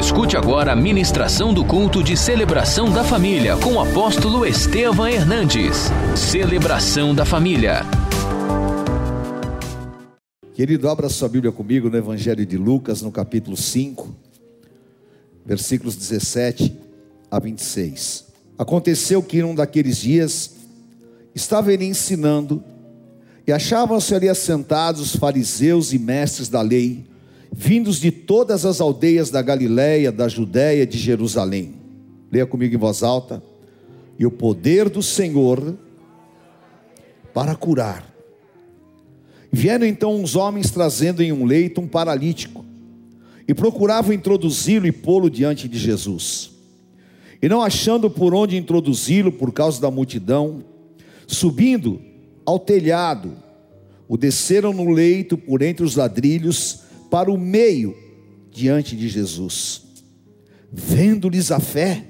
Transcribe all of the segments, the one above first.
Escute agora a ministração do culto de celebração da família com o apóstolo Estevam Hernandes. Celebração da família. Querido, abra sua Bíblia comigo no Evangelho de Lucas, no capítulo 5, versículos 17 a 26. Aconteceu que num daqueles dias estava ele ensinando e achavam-se ali assentados os fariseus e mestres da lei, vindos de todas as aldeias da Galiléia, da Judéia, de Jerusalém. Leia comigo em voz alta. E o poder do Senhor para curar. Vieram então uns homens trazendo em um leito um paralítico, e procuravam introduzi-lo e pô-lo diante de Jesus. E não achando por onde introduzi-lo por causa da multidão, subindo ao telhado, o desceram no leito por entre os ladrilhos para o meio diante de Jesus. Vendo-lhes a fé,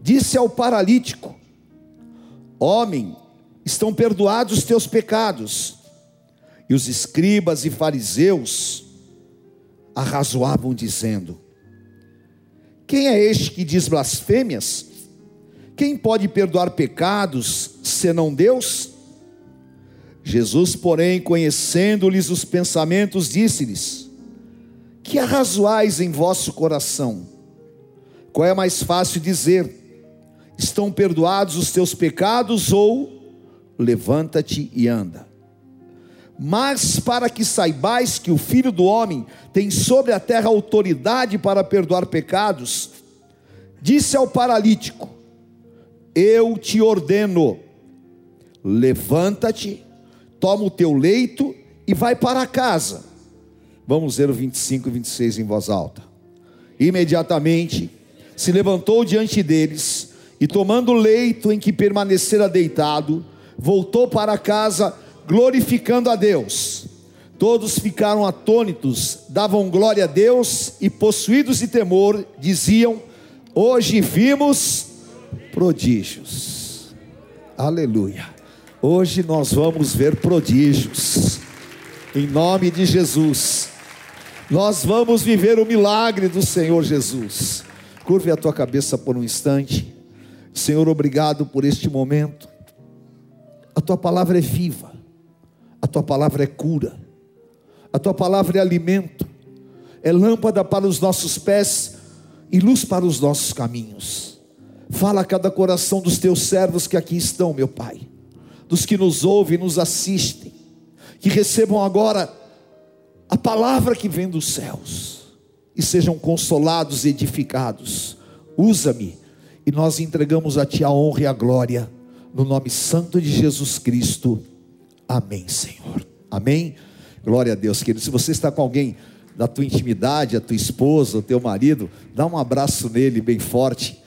disse ao paralítico: Homem, estão perdoados os teus pecados. E os escribas e fariseus arrazoavam, dizendo: Quem é este que diz blasfêmias? Quem pode perdoar pecados senão Deus? Jesus, porém, conhecendo-lhes os pensamentos, disse-lhes: Que arrazoais em vosso coração? Qual é mais fácil dizer: Estão perdoados os teus pecados, ou levanta-te e anda? Mas para que saibais que o Filho do Homem tem sobre a terra autoridade para perdoar pecados, disse ao paralítico: Eu te ordeno, levanta-te toma o teu leito e vai para casa. Vamos ler o 25 e 26 em voz alta. Imediatamente se levantou diante deles e, tomando o leito em que permanecera deitado, voltou para casa, glorificando a Deus. Todos ficaram atônitos, davam glória a Deus e, possuídos de temor, diziam: Hoje vimos prodígios. Aleluia. Hoje nós vamos ver prodígios, em nome de Jesus. Nós vamos viver o milagre do Senhor Jesus. Curve a tua cabeça por um instante. Senhor, obrigado por este momento. A tua palavra é viva, a tua palavra é cura, a tua palavra é alimento, é lâmpada para os nossos pés e luz para os nossos caminhos. Fala a cada coração dos teus servos que aqui estão, meu Pai dos que nos ouvem e nos assistem, que recebam agora a palavra que vem dos céus e sejam consolados e edificados. Usa-me e nós entregamos a Ti a honra e a glória, no nome santo de Jesus Cristo. Amém, Senhor. Amém. Glória a Deus, querido. Se você está com alguém da tua intimidade, a tua esposa, o teu marido, dá um abraço nele bem forte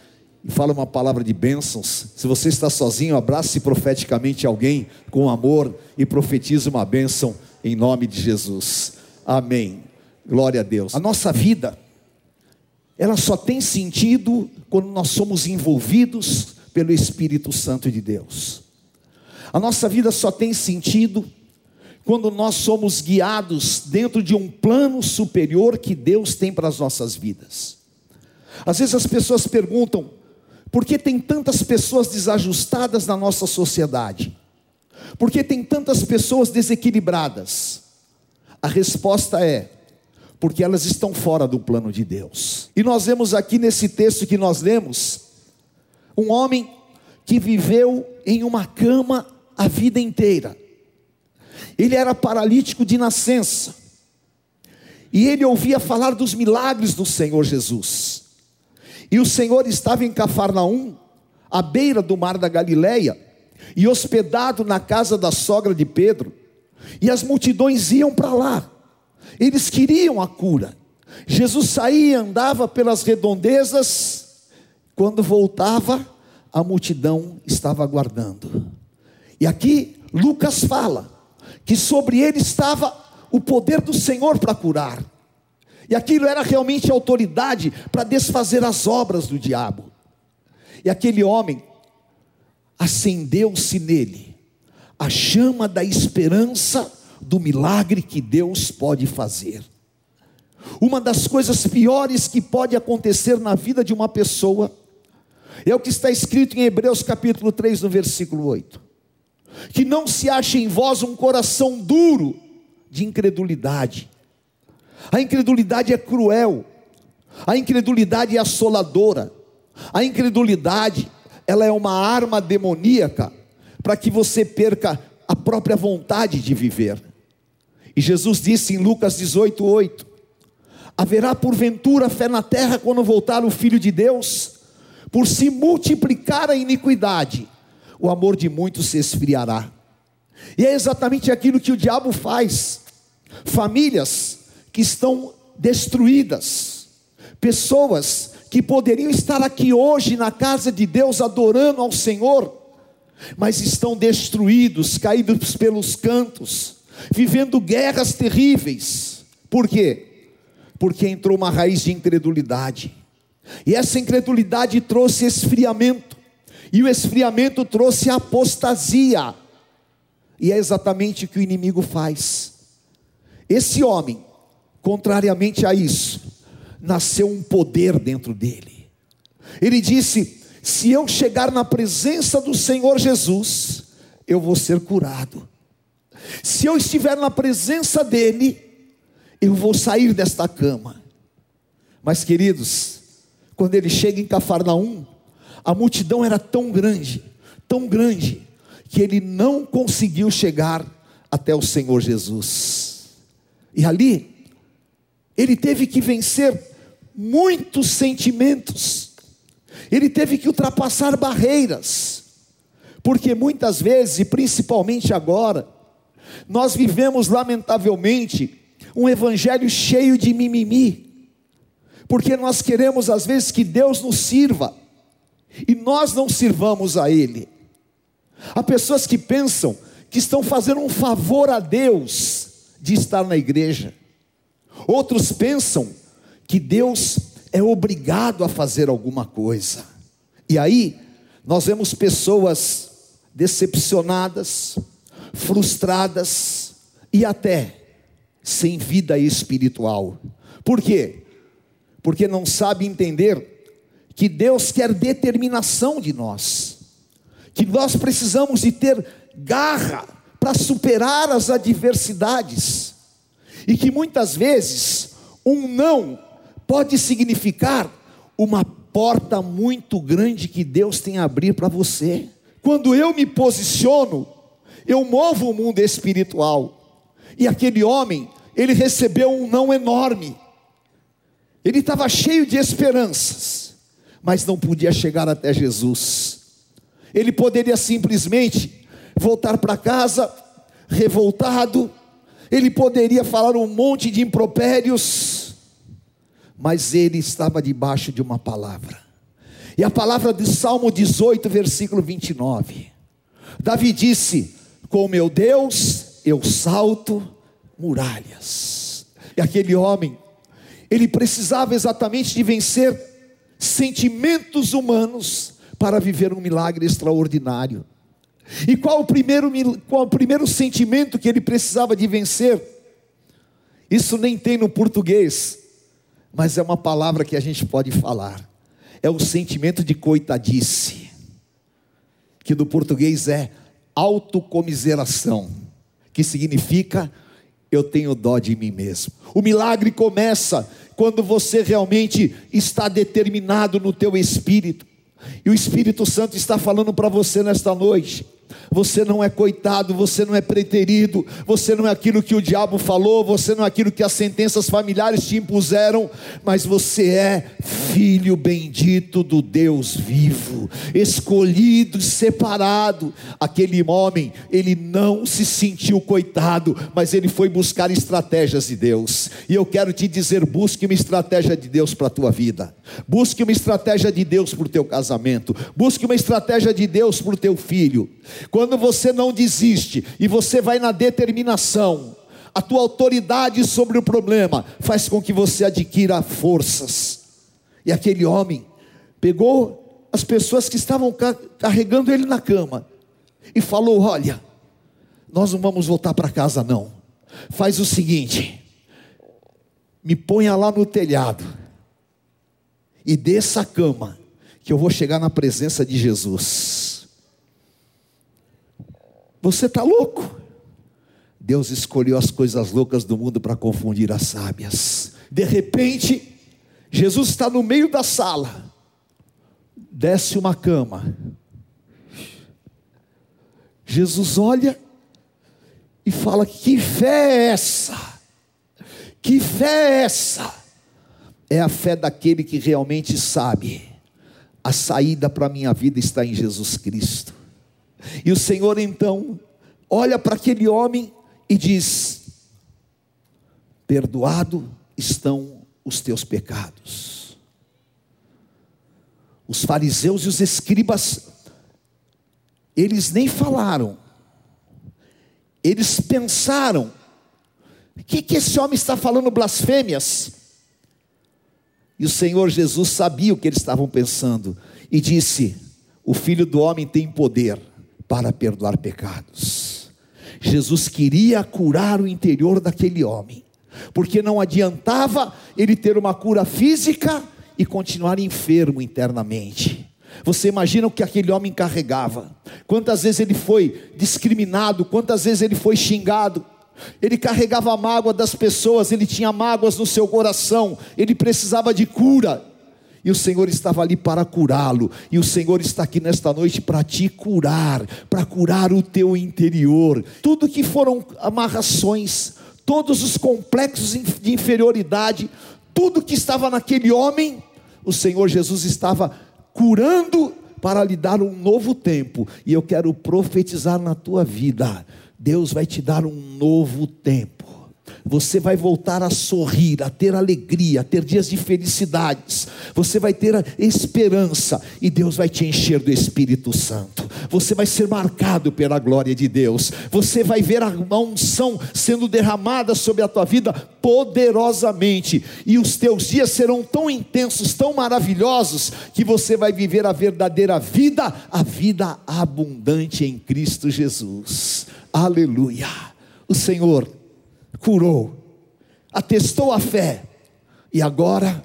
e fala uma palavra de bênçãos. Se você está sozinho, abrace profeticamente alguém com amor e profetize uma bênção em nome de Jesus. Amém. Glória a Deus. A nossa vida, ela só tem sentido quando nós somos envolvidos pelo Espírito Santo de Deus. A nossa vida só tem sentido quando nós somos guiados dentro de um plano superior que Deus tem para as nossas vidas. Às vezes as pessoas perguntam: por que tem tantas pessoas desajustadas na nossa sociedade? Por que tem tantas pessoas desequilibradas? A resposta é: porque elas estão fora do plano de Deus. E nós vemos aqui nesse texto que nós lemos, um homem que viveu em uma cama a vida inteira. Ele era paralítico de nascença. E ele ouvia falar dos milagres do Senhor Jesus. E o Senhor estava em Cafarnaum, à beira do mar da Galileia, e hospedado na casa da sogra de Pedro. E as multidões iam para lá. Eles queriam a cura. Jesus saía e andava pelas redondezas. Quando voltava, a multidão estava aguardando. E aqui Lucas fala que sobre ele estava o poder do Senhor para curar. E aquilo era realmente autoridade para desfazer as obras do diabo. E aquele homem acendeu-se nele a chama da esperança do milagre que Deus pode fazer. Uma das coisas piores que pode acontecer na vida de uma pessoa é o que está escrito em Hebreus capítulo 3, no versículo 8: que não se ache em vós um coração duro de incredulidade. A incredulidade é cruel, a incredulidade é assoladora, a incredulidade, ela é uma arma demoníaca para que você perca a própria vontade de viver. E Jesus disse em Lucas 18, 8: Haverá porventura fé na terra quando voltar o Filho de Deus? Por se multiplicar a iniquidade, o amor de muitos se esfriará. E é exatamente aquilo que o diabo faz. Famílias que estão destruídas, pessoas que poderiam estar aqui hoje na casa de Deus adorando ao Senhor, mas estão destruídos, caídos pelos cantos, vivendo guerras terríveis. Por quê? Porque entrou uma raiz de incredulidade. E essa incredulidade trouxe esfriamento, e o esfriamento trouxe apostasia. E é exatamente o que o inimigo faz. Esse homem, contrariamente a isso, nasceu um poder dentro dele. Ele disse: Se eu chegar na presença do Senhor Jesus, eu vou ser curado. Se eu estiver na presença dele, eu vou sair desta cama. Mas, queridos, quando ele chega em Cafarnaum, a multidão era tão grande, tão grande, que ele não conseguiu chegar até o Senhor Jesus. E ali, ele teve que vencer muitos sentimentos, ele teve que ultrapassar barreiras, porque muitas vezes, e principalmente agora, nós vivemos lamentavelmente um evangelho cheio de mimimi, porque nós queremos às vezes que Deus nos sirva, e nós não sirvamos a Ele. Há pessoas que pensam que estão fazendo um favor a Deus de estar na igreja. Outros pensam que Deus é obrigado a fazer alguma coisa. E aí, nós vemos pessoas decepcionadas, frustradas e até sem vida espiritual. Por quê? Porque não sabe entender que Deus quer determinação de nós, que nós precisamos de ter garra para superar as adversidades, e que muitas vezes um não pode significar uma porta muito grande que Deus tem a abrir para você. Quando eu me posiciono, eu movo o mundo espiritual. E aquele homem, ele recebeu um não enorme. Ele estava cheio de esperanças mas não podia chegar até Jesus. Ele poderia simplesmente voltar para casa revoltado, ele poderia falar um monte de impropérios, mas ele estava debaixo de uma palavra. E a palavra de Salmo 18, versículo 29. Davi disse: Com meu Deus eu salto muralhas. E aquele homem, ele precisava exatamente de vencer sentimentos humanos para viver um milagre extraordinário. E qual o primeiro, qual o primeiro sentimento que ele precisava de vencer? Isso nem tem no português, mas é uma palavra que a gente pode falar. É o sentimento de coitadice, que do português é autocomiseração, que significa eu tenho dó de mim mesmo. O milagre começa quando você realmente está determinado no teu espírito. E o Espírito Santo está falando para você nesta noite. Você não é coitado, você não é preterido, você não é aquilo que o diabo falou, você não é aquilo que as sentenças familiares te impuseram, mas você é filho bendito do Deus vivo, escolhido, separado. Aquele homem, ele não se sentiu coitado, mas ele foi buscar estratégias de Deus. E eu quero te dizer: busque uma estratégia de Deus para a tua vida, busque uma estratégia de Deus para o teu casamento, busque uma estratégia de Deus para o teu filho. Quando você não desiste e você vai na determinação, a tua autoridade sobre o problema faz com que você adquira forças. E aquele homem pegou as pessoas que estavam carregando ele na cama e falou: Olha, nós não vamos voltar para casa, não. Faz o seguinte: me ponha lá no telhado e desça a cama, que eu vou chegar na presença de Jesus. Você está louco? Deus escolheu as coisas loucas do mundo para confundir as sábias. De repente, Jesus está no meio da sala, desce uma cama. Jesus olha e fala: Que fé é essa? Que fé é essa? É a fé daquele que realmente sabe. A saída para a minha vida está em Jesus Cristo. E o Senhor então olha para aquele homem e diz: Perdoado estão os teus pecados. Os fariseus e os escribas, eles nem falaram, eles pensaram: o que, que esse homem está falando blasfêmias? E o Senhor Jesus sabia o que eles estavam pensando e disse: O filho do homem tem poder para perdoar pecados. Jesus queria curar o interior daquele homem, porque não adiantava ele ter uma cura física e continuar enfermo internamente. Você imagina o que aquele homem carregava, quantas vezes ele foi discriminado, quantas vezes ele foi xingado. Ele carregava a mágoa das pessoas, ele tinha mágoas no seu coração, ele precisava de cura. E o Senhor estava ali para curá-lo, e o Senhor está aqui nesta noite para te curar, para curar o teu interior. Tudo que foram amarrações, todos os complexos de inferioridade, tudo que estava naquele homem, o Senhor Jesus estava curando para lhe dar um novo tempo, e eu quero profetizar na tua vida Deus vai te dar um novo tempo. Você vai voltar a sorrir, a ter alegria, a ter dias de felicidades. Você vai ter esperança e Deus vai te encher do Espírito Santo. Você vai ser marcado pela glória de Deus. Você vai ver a unção sendo derramada sobre a tua vida poderosamente, e os teus dias serão tão intensos, tão maravilhosos, que você vai viver a verdadeira vida, a vida abundante em Cristo Jesus. Aleluia. O Senhor curou, atestou a fé, e agora,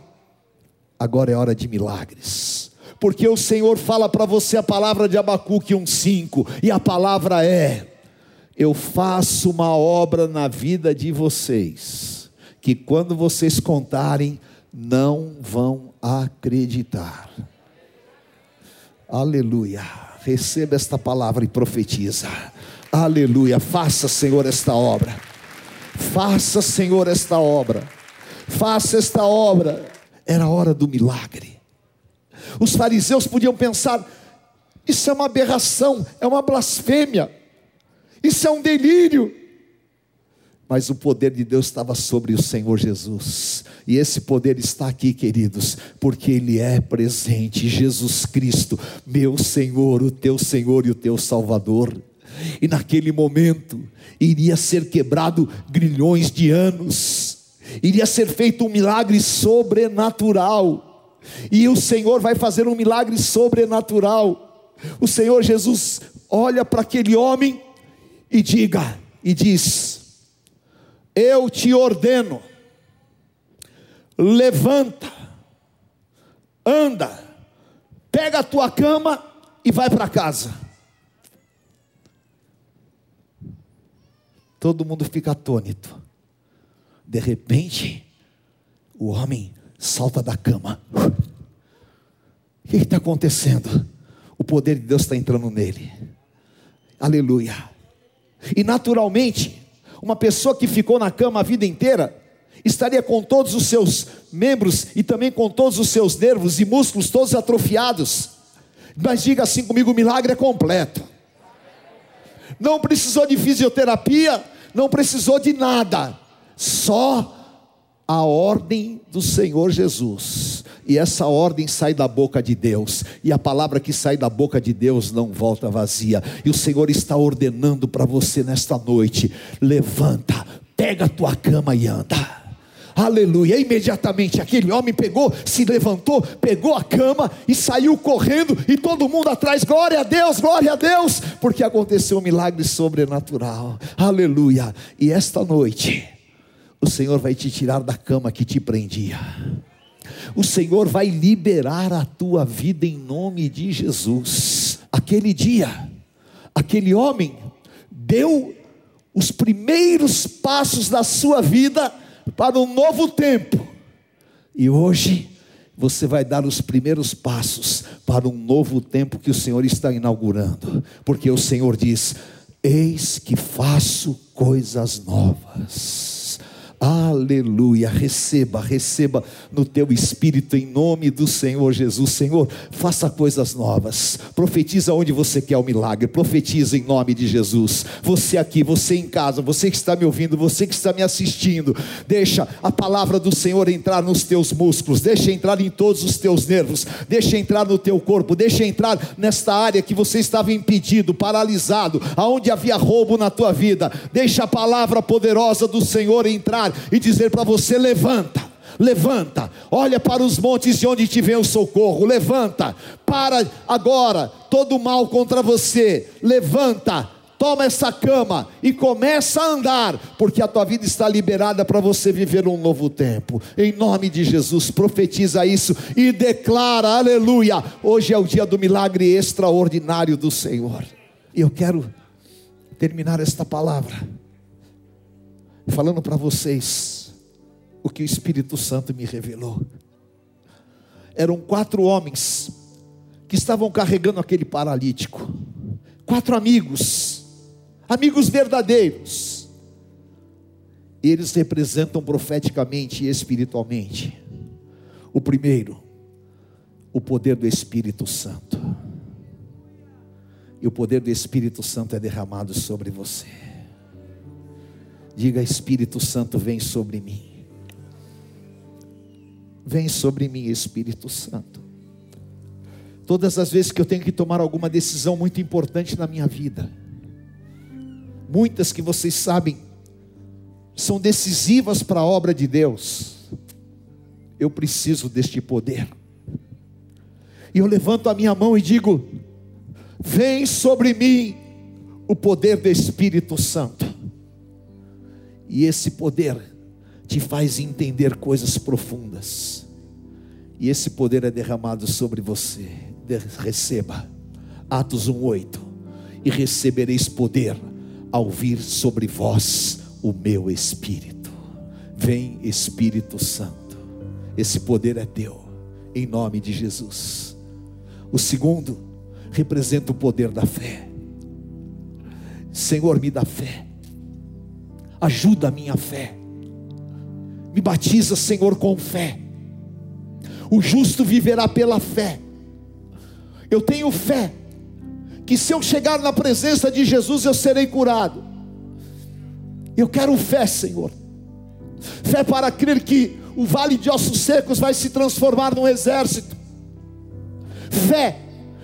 agora é hora de milagres. Porque o Senhor fala para você a palavra de Abacuque 1,5, e a palavra é: Eu faço uma obra na vida de vocês, que quando vocês contarem, não vão acreditar. Aleluia. Receba esta palavra e profetiza. Aleluia. Faça, Senhor, esta obra. Faça, Senhor, esta obra. Faça esta obra. Era a hora do milagre. Os fariseus podiam pensar: isso é uma aberração, é uma blasfêmia, isso é um delírio. Mas o poder de Deus estava sobre o Senhor Jesus, e esse poder está aqui, queridos, porque Ele é presente, Jesus Cristo, meu Senhor, o teu Senhor e o teu Salvador e naquele momento iria ser quebrado grilhões de anos, iria ser feito um milagre sobrenatural, e o Senhor vai fazer um milagre sobrenatural. O Senhor Jesus olha para aquele homem e diga e diz: Eu te ordeno, levanta, anda, pega a tua cama e vai para casa. Todo mundo fica atônito. De repente, o homem salta da cama. O que está acontecendo? O poder de Deus está entrando nele. Aleluia. E naturalmente, uma pessoa que ficou na cama a vida inteira, estaria com todos os seus membros e também com todos os seus nervos e músculos todos atrofiados. Mas diga assim comigo: o milagre é completo. Não precisou de fisioterapia, não precisou de nada, só a ordem do Senhor Jesus. E essa ordem sai da boca de Deus, e a palavra que sai da boca de Deus não volta vazia. E o Senhor está ordenando para você nesta noite: levanta, pega a tua cama e anda. Aleluia. Imediatamente aquele homem pegou, se levantou, pegou a cama e saiu correndo, e todo mundo atrás, glória a Deus, glória a Deus, porque aconteceu um milagre sobrenatural. Aleluia. E esta noite, o Senhor vai te tirar da cama que te prendia. O Senhor vai liberar a tua vida em nome de Jesus. Aquele dia, aquele homem deu os primeiros passos da sua vida para um novo tempo. E hoje você vai dar os primeiros passos para um novo tempo que o Senhor está inaugurando, porque o Senhor diz: Eis que faço coisas novas. Aleluia. Receba, receba no teu espírito em nome do Senhor Jesus. Senhor, faça coisas novas. Profetiza onde você quer o milagre. Profetiza em nome de Jesus. Você aqui, você em casa, você que está me ouvindo, você que está me assistindo, deixa a palavra do Senhor entrar nos teus músculos, deixa entrar em todos os teus nervos, deixa entrar no teu corpo, deixa entrar nesta área que você estava impedido, paralisado, aonde havia roubo na tua vida. Deixa a palavra poderosa do Senhor entrar e dizer para você: levanta, levanta, olha para os montes de onde te vem o socorro, levanta, para agora todo mal contra você, levanta, toma essa cama e começa a andar, porque a tua vida está liberada para você viver um novo tempo. Em nome de Jesus, profetiza isso e declara, aleluia. Hoje é o dia do milagre extraordinário do Senhor. E eu quero terminar esta palavra falando para vocês o que o Espírito Santo me revelou. Eram quatro homens que estavam carregando aquele paralítico, quatro amigos, amigos verdadeiros. Eles representam profeticamente e espiritualmente. O primeiro, o poder do Espírito Santo. E o poder do Espírito Santo é derramado sobre você. Diga: Espírito Santo, vem sobre mim. Vem sobre mim, Espírito Santo. Todas as vezes que eu tenho que tomar alguma decisão muito importante na minha vida, muitas que vocês sabem são decisivas para a obra de Deus, eu preciso deste poder. E eu levanto a minha mão e digo: Vem sobre mim o poder do Espírito Santo. E esse poder te faz entender coisas profundas. E esse poder é derramado sobre você. Receba. Atos 1:8. E recebereis poder ao vir sobre vós o meu espírito. Vem Espírito Santo. Esse poder é teu em nome de Jesus. O segundo representa o poder da fé. Senhor, me dá fé ajuda a minha fé. Me batiza, Senhor, com fé. O justo viverá pela fé. Eu tenho fé que se eu chegar na presença de Jesus eu serei curado. Eu quero fé, Senhor. Fé para crer que o vale de ossos secos vai se transformar num exército. Fé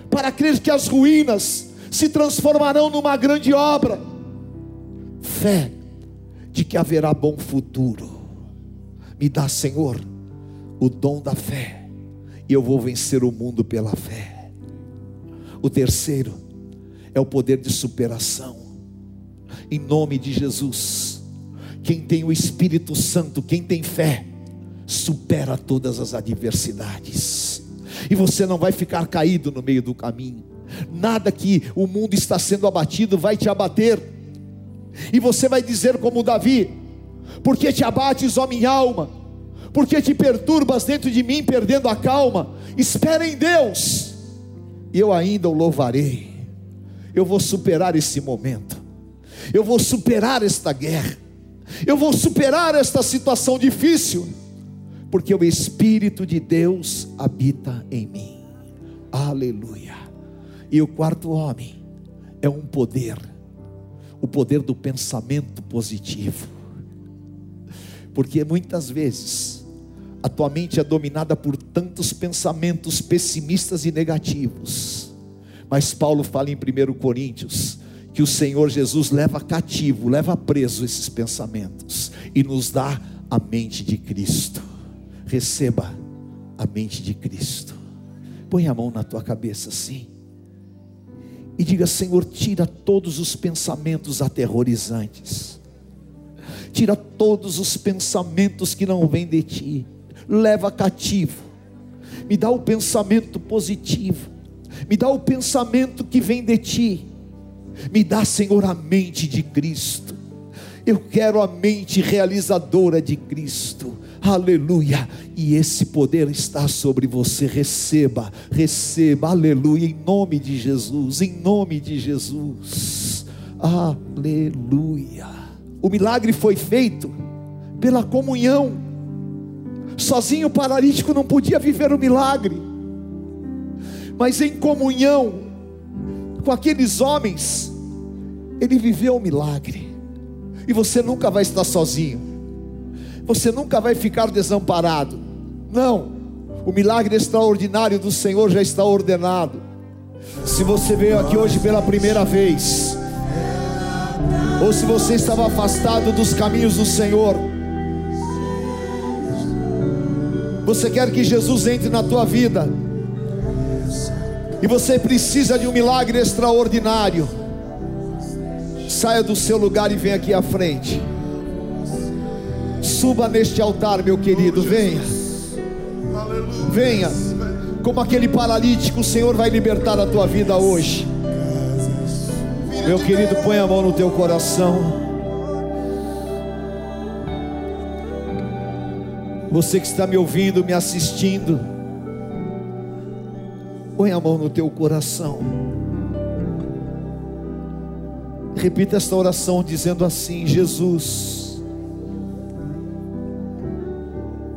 para crer que as ruínas se transformarão numa grande obra. Fé de que haverá bom futuro. Me dá, Senhor, o dom da fé, e eu vou vencer o mundo pela fé. O terceiro é o poder de superação. Em nome de Jesus, quem tem o Espírito Santo, quem tem fé, supera todas as adversidades. E você não vai ficar caído no meio do caminho. Nada que o mundo está sendo abatido vai te abater e você vai dizer como Davi: Porque te abates, ó minha alma? Porque te perturbas dentro de mim, perdendo a calma? Espera em Deus, e eu ainda o louvarei. Eu vou superar esse momento. Eu vou superar esta guerra. Eu vou superar esta situação difícil, porque o Espírito de Deus habita em mim. Aleluia. E o quarto homem é um poder o poder do pensamento positivo. Porque muitas vezes a tua mente é dominada por tantos pensamentos pessimistas e negativos. Mas Paulo fala em 1 Coríntios que o Senhor Jesus leva cativo, leva preso esses pensamentos e nos dá a mente de Cristo. Receba a mente de Cristo. Põe a mão na tua cabeça assim e diga: Senhor, tira todos os pensamentos aterrorizantes, tira todos os pensamentos que não vêm de ti, leva cativo, me dá o pensamento positivo, me dá o pensamento que vem de ti, me dá, Senhor, a mente de Cristo. Eu quero a mente realizadora de Cristo. Aleluia. E esse poder está sobre você. Receba, receba. Aleluia. Em nome de Jesus. Em nome de Jesus. Aleluia. O milagre foi feito pela comunhão. Sozinho o paralítico não podia viver o milagre. Mas em comunhão com aqueles homens, ele viveu o milagre. E você nunca vai estar sozinho. Você nunca vai ficar desamparado. Não. O milagre extraordinário do Senhor já está ordenado. Se você veio aqui hoje pela primeira vez, ou se você estava afastado dos caminhos do Senhor, você quer que Jesus entre na tua vida, e você precisa de um milagre extraordinário Saia do seu lugar e venha aqui à frente. Suba neste altar, meu querido. Venha. Venha. Como aquele paralítico, o Senhor vai libertar a tua vida hoje. Meu querido, põe a mão no teu coração. Você que está me ouvindo, me assistindo, põe a mão no teu coração. Repita esta oração dizendo assim: Jesus,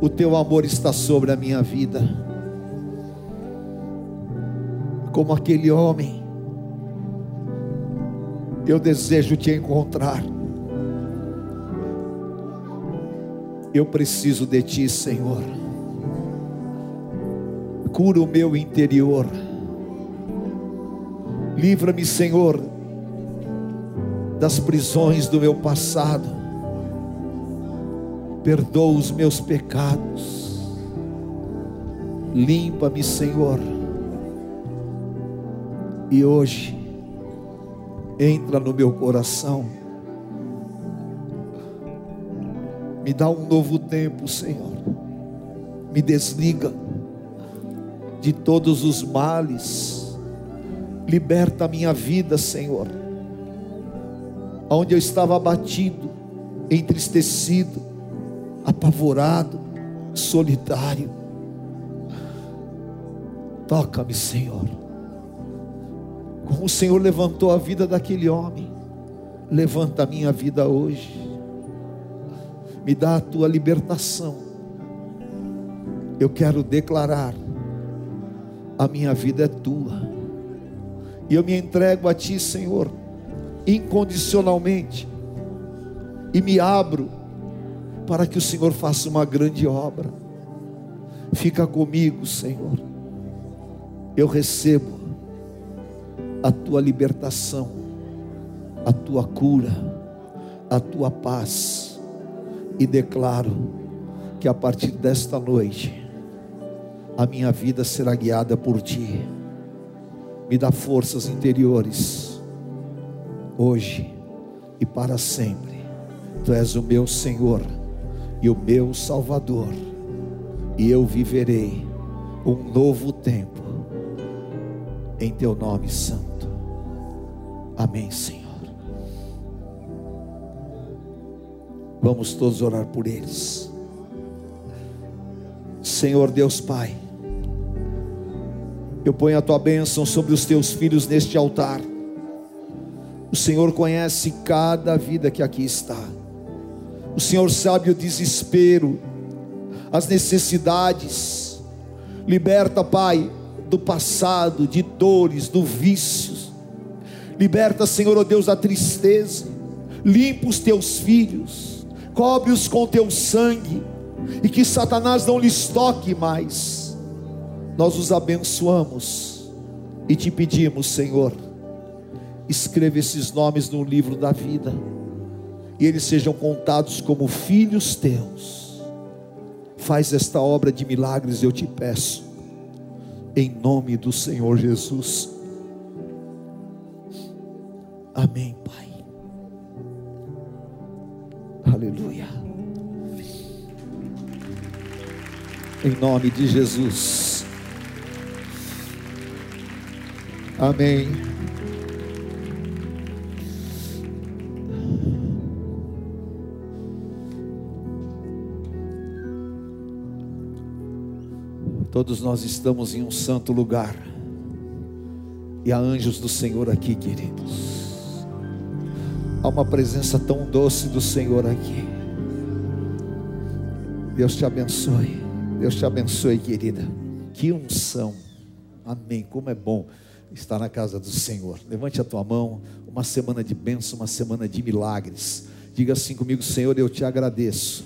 o teu amor está sobre a minha vida, como aquele homem, eu desejo te encontrar. Eu preciso de ti, Senhor. Cura o meu interior. Livra-me, Senhor, das prisões do meu passado, perdoa os meus pecados, limpa-me, Senhor, e hoje, entra no meu coração, me dá um novo tempo, Senhor, me desliga de todos os males, liberta a minha vida, Senhor. Onde eu estava abatido, entristecido, apavorado, solitário. Toca-me, Senhor. Como o Senhor levantou a vida daquele homem, levanta a minha vida hoje. Me dá a tua libertação. Eu quero declarar: a minha vida é tua. E eu me entrego a ti, Senhor incondicionalmente e me abro para que o Senhor faça uma grande obra. Fica comigo, Senhor. Eu recebo a tua libertação, a tua cura, a tua paz e declaro que a partir desta noite a minha vida será guiada por ti. Me dá forças interiores hoje e para sempre. Tu és o meu Senhor e o meu Salvador, e eu viverei um novo tempo em teu nome santo. Amém, Senhor. Vamos todos orar por eles. Senhor Deus Pai, eu ponho a tua bênção sobre os teus filhos neste altar. O Senhor conhece cada vida que aqui está. O Senhor sabe o desespero, as necessidades. Liberta, Pai, do passado, de dores, do vícios. Liberta, Senhor, ó oh Deus, da tristeza. Limpa os teus filhos. Cobre-os com teu sangue. E que Satanás não lhes toque mais. Nós os abençoamos e te pedimos, Senhor escreva esses nomes no livro da vida, e eles sejam contados como filhos teus. Faz esta obra de milagres, eu te peço, em nome do Senhor Jesus. Amém, Pai. Aleluia. Em nome de Jesus. Amém. Todos nós estamos em um santo lugar. E há anjos do Senhor aqui, queridos. Há uma presença tão doce do Senhor aqui. Deus te abençoe. Deus te abençoe, querida. Que unção. Amém. Como é bom estar na casa do Senhor. Levante a tua mão. Uma semana de bênção, uma semana de milagres. Diga assim comigo, Senhor, eu te agradeço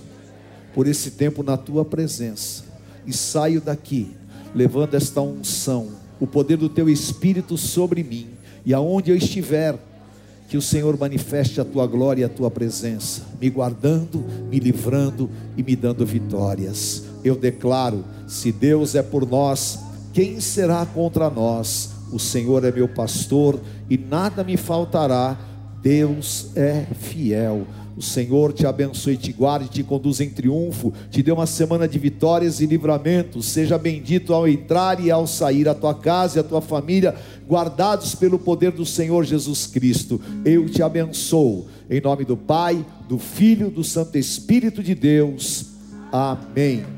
por esse tempo na tua presença e saio daqui levando esta unção, o poder do teu espírito sobre mim, e aonde eu estiver, que o Senhor manifeste a tua glória e a tua presença, me guardando, me livrando e me dando vitórias. Eu declaro: se Deus é por nós, quem será contra nós? O Senhor é meu pastor e nada me faltará. Deus é fiel. O Senhor te abençoe, te guarde, te conduz em triunfo, te dê uma semana de vitórias e livramentos. Seja bendito ao entrar e ao sair, a tua casa e a tua família, guardados pelo poder do Senhor Jesus Cristo. Eu te abençoo, em nome do Pai, do Filho, do Santo Espírito de Deus. Amém.